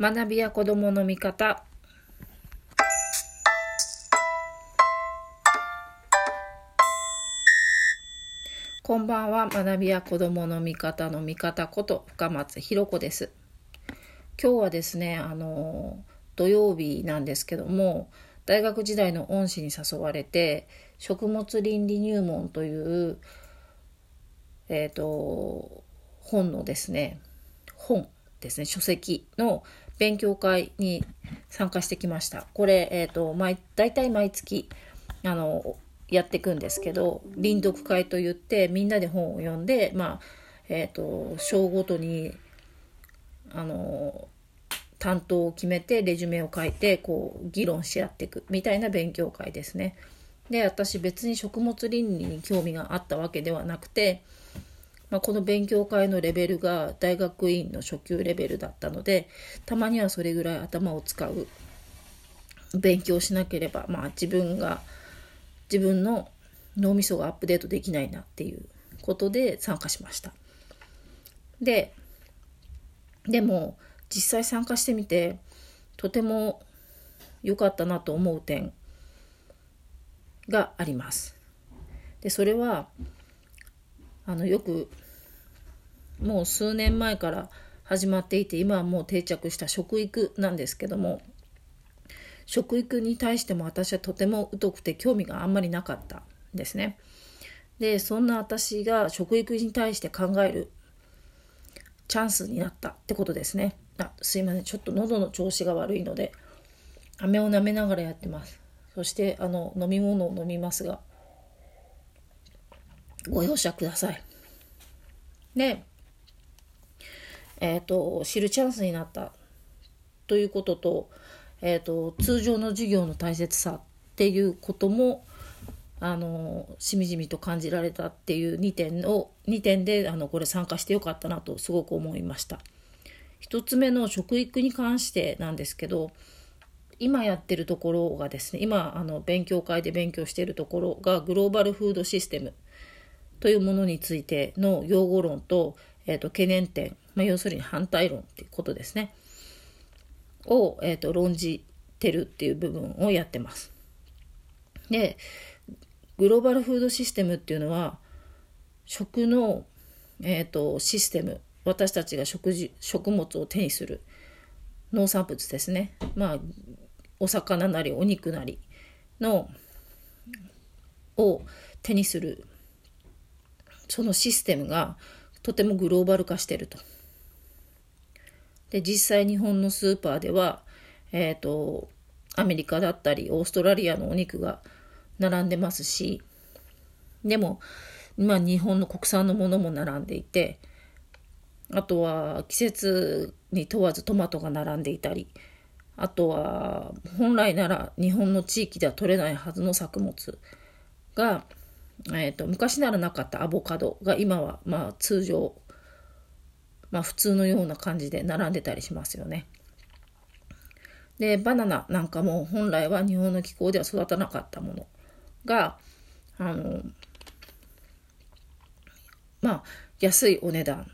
学びや子供の見方。こんばんは。学びや子供の見方の見方こと深松ひろ子です。今日はですねあの土曜日なんですけども大学時代の恩師に誘われて食物倫理入門というえっ、ー、と本のですね本ですね書籍の勉強会に参加してきました。これ、えっ、ー、と、毎、大体毎月、あの、やっていくんですけど、臨読会といって、みんなで本を読んで、まあ、えっ、ー、と、章ごとに、あの、担当を決めて、レジュメを書いて、こう、議論し合っていく、みたいな勉強会ですね。で、私別に食物倫理に興味があったわけではなくて、まあ、この勉強会のレベルが大学院の初級レベルだったのでたまにはそれぐらい頭を使う勉強しなければ、まあ、自分が自分の脳みそがアップデートできないなっていうことで参加しました。ででも実際参加してみてとても良かったなと思う点があります。でそれはあのよくもう数年前から始まっていて今はもう定着した食育なんですけども食育に対しても私はとても疎くて興味があんまりなかったんですね。でそんな私が食育に対して考えるチャンスになったってことですね。あすいませんちょっと喉の調子が悪いので飴を舐めながらやってます。そしてあの飲み物を飲みますがご容赦ください。でえっ、ー、と、知るチャンスになったということと、えっ、ー、と、通常の授業の大切さっていうことも、あの、しみじみと感じられたっていう2点を、2点で、あの、これ参加してよかったなとすごく思いました。1つ目の食育に関してなんですけど、今やってるところがですね、今、あの、勉強会で勉強してるところが、グローバルフードシステムというものについての用語論と、え、ー、と、懸念点まあ、要するに反対論っていうことですねを、えーと、論じてるっていう部分をやってます。でグローバルフードシステムっていうのは食の、えーと、システム私たちが食事食物を手にする農産物ですねまあお魚なりお肉なりのを手にするそのシステムがとてもグローバル化してると。で、実際日本のスーパーでは、えっ、ー、と、アメリカだったり、オーストラリアのお肉が並んでますし、でも、まあ日本の国産のものも並んでいて、あとは季節に問わずトマトが並んでいたり、あとは本来なら日本の地域では取れないはずの作物が、えーと昔ならなかったアボカドが今はまあ通常まあ普通のような感じで並んでたりしますよね。で、バナナなんかも本来は日本の気候では育たなかったものが、あの、まあ安いお値段、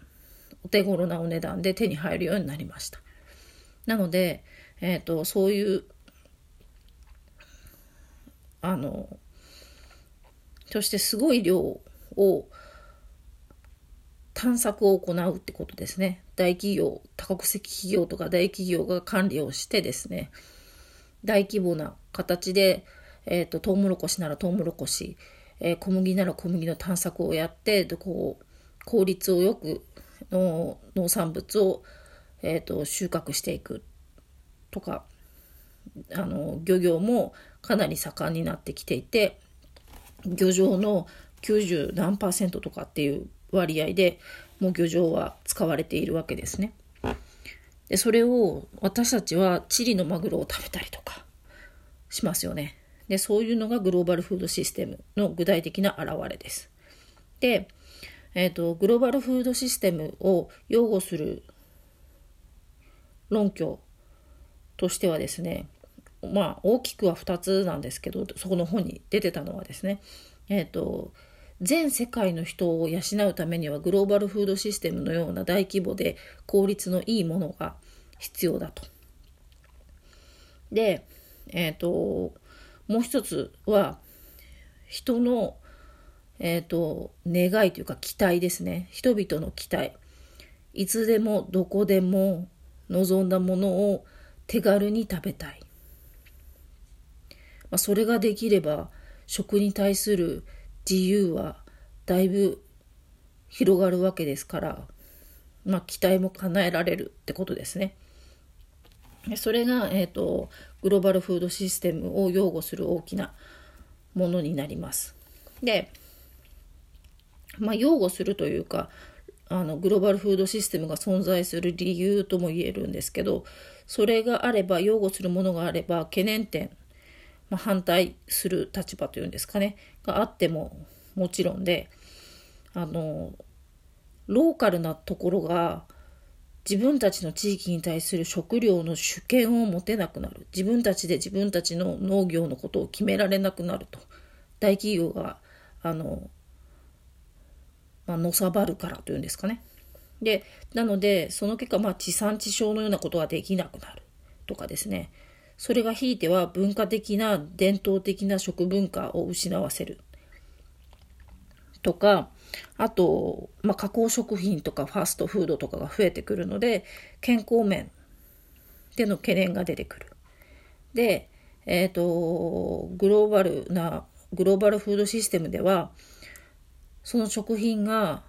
お手頃なお値段で手に入るようになりました。なので、えっ、ー、と、そういう、あの、そしてすごい量を探索を行うってことですね。大企業、多国籍企業とか大企業が管理をしてですね、大規模な形で、えっ、ー、と、トウモロコシならトウモロコシ、えー、小麦なら小麦の探索をやって、こう、効率をよくの農産物を、えーと、収穫していくとか、あの、漁業もかなり盛んになってきていて、漁場の90何パーセントとかっていう割合でもう漁場は使われているわけですね。でそれを私たちはチリのマグロを食べたりとかしますよね。でそういうのがグローバルフードシステムの具体的な表れです。で、えーと、グローバルフードシステムを擁護する論拠としてはですねまあ大きくは2つなんですけどそこの本に出てたのはですねえっ、ー、と全世界の人を養うためにはグローバルフードシステムのような大規模で効率のいいものが必要だとで、えっ、ー、と、もう一つは、人の、えっ、ー、と、願いというか期待ですね。人々の期待。いつでもどこでも望んだものを手軽に食べたい。まあ、それができれば食に対する自由はだいぶ広がるわけですから、まあ、期待も叶えられるってことですね。それが、えーと、グローバルフードシステムを擁護する大きなものになります。で、まあ、擁護するというかあのグローバルフードシステムが存在する理由とも言えるんですけどそれがあれば擁護するものがあれば懸念点、まあ、反対する立場というんですかねがあってももちろんであのローカルなところが自分たちの地域に対する食料の主権を持てなくなる。自分たちで自分たちの農業のことを決められなくなると。大企業があの、まあのさばるからというんですかね。でなのでその結果、まあ、地産地消のようなことができなくなるとかですね。それがひいては文化的な伝統的な食文化を失わせるとかあと、まあ、加工食品とかファストフードとかが増えてくるので、健康面での懸念が出てくる。で、えっ、ー、と、グローバルな、グローバルフードシステムでは、その食品が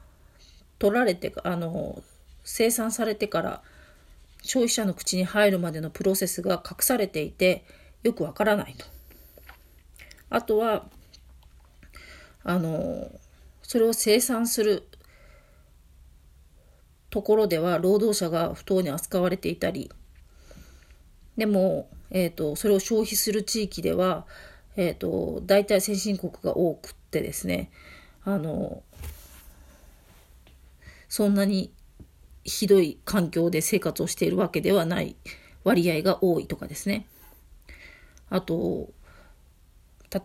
取られて、あの、生産されてから消費者の口に入るまでのプロセスが隠されていて、よくわからないと。あとは、あの、それを生産するところでは労働者が不当に扱われていたりでも、えーと、それを消費する地域では、えーと、大体先進国が多くってですねあのそんなにひどい環境で生活をしているわけではない割合が多いとかですねあと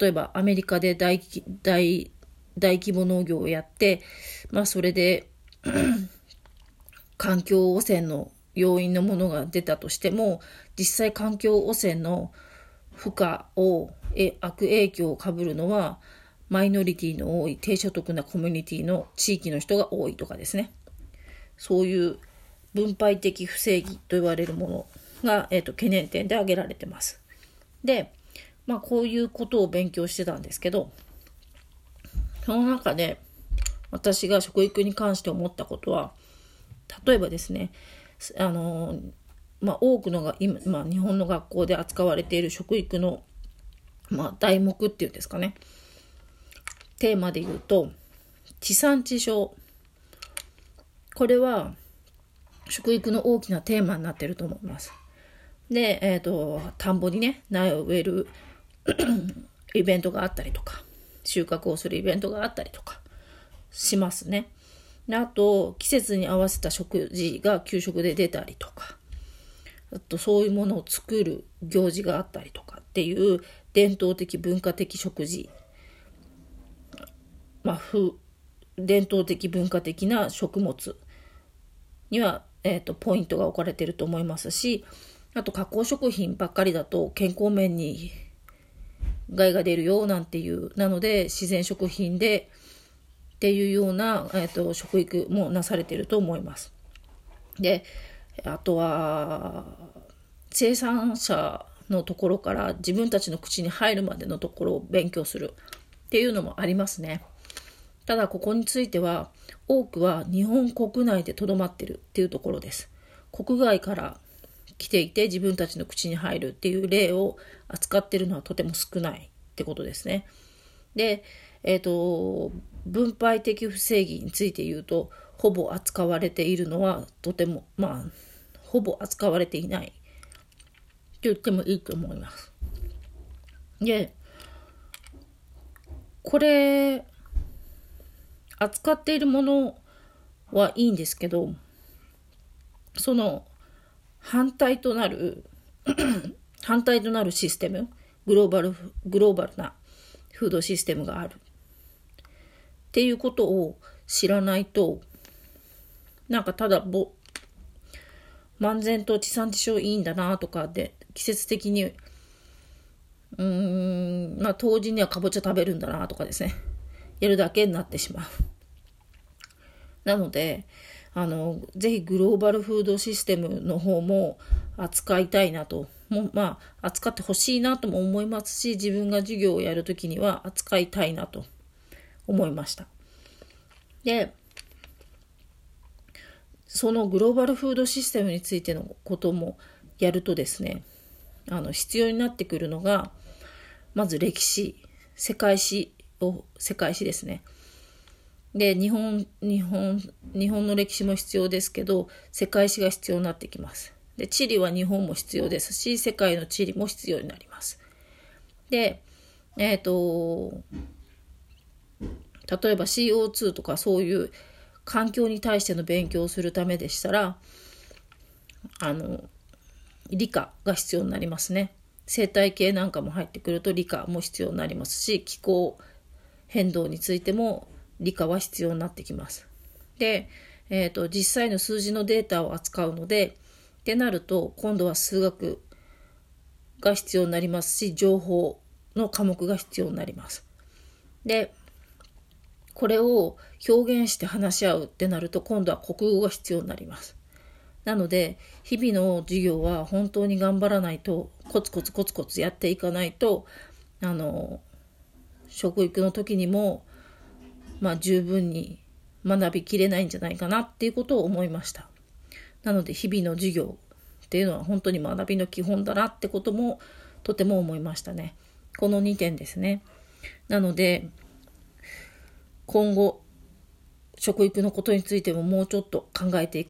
例えばアメリカで大大大規模農業をやって、まあそれで 環境汚染の要因のものが出たとしても、実際環境汚染の負荷を、え悪影響をかぶるのは、マイノリティの多い低所得なコミュニティの地域の人が多いとかですね。そういう分配的不正義と言われるものが、えーと、懸念点で挙げられてます。で、まあこういうことを勉強してたんですけど、その中で私が食育に関して思ったことは例えばですねあのまあ、多くのが今、まあ、日本の学校で扱われている食育の、まあ、題目っていうんですかねテーマで言うと地産地消これは食育の大きなテーマになってると思います。で、えっ、ー、と田んぼにね苗を植える イベントがあったりとか収穫をするイベントがあったりとかしますね。あと、季節に合わせた食事が給食で出たりとか、あとそういうものを作る行事があったりとかっていう伝統的文化的食事、まあ、伝統的文化的な食物には、えーと、ポイントが置かれてると思いますしあと加工食品ばっかりだと健康面に害が出るよなんていう、なので自然食品でっていうような、えーと、食育もなされてると思います。で、あとは生産者のところから自分たちの口に入るまでのところを勉強するっていうのもありますね。ただここについては多くは日本国内でとどまってるっていうところです。国外から来ていて自分たちの口に入るっていう例を扱ってるのはとても少ないってことですね。で、えっ、ー、と、分配的不正義について言うと、ほぼ扱われているのはとても、まあ、ほぼ扱われていないって言ってもいいと思います。で、これ、扱っているものはいいんですけど、その反対となる 反対となるシステムグローバルグローバルなフードシステムがあるっていうことを知らないとなんかただぼ漫然と地産地消いいんだなとかで季節的にうーん、まあ当時にはかぼちゃ食べるんだなとかですね。やるだけになってしまう。なので、あの、ぜひグローバルフードシステムの方も扱いたいなと、もまあ、扱ってほしいなとも思いますし、自分が授業をやるときには扱いたいなと思いました。で、そのグローバルフードシステムについてのこともやるとですね、あの、必要になってくるのが、まず歴史、世界史を、世界史ですね。で、日本、日本、日本の歴史も必要ですけど、世界史が必要になってきます。で、地理は日本も必要ですし、世界の地理も必要になります。で、えっ、ー、と、例えば CO2 とかそういう環境に対しての勉強をするためでしたら、あの、理科が必要になりますね。生態系なんかも入ってくると理科も必要になりますし、気候変動についても理科は必要になってきます。で、えっ、ー、と、実際の数字のデータを扱うので、ってなると、今度は数学が必要になりますし、情報の科目が必要になります。で、これを表現して話し合うってなると、今度は国語が必要になります。なので、日々の授業は本当に頑張らないと、コツコツコツコツやっていかないと、あの、食育の時にも、まあ十分に学びきれないんじゃないかなっていうことを思いました。なので、日々の授業っていうのは本当に学びの基本だなってこともとても思いましたね。この2点ですね。なので、今後、食育のことについてももうちょっと考えて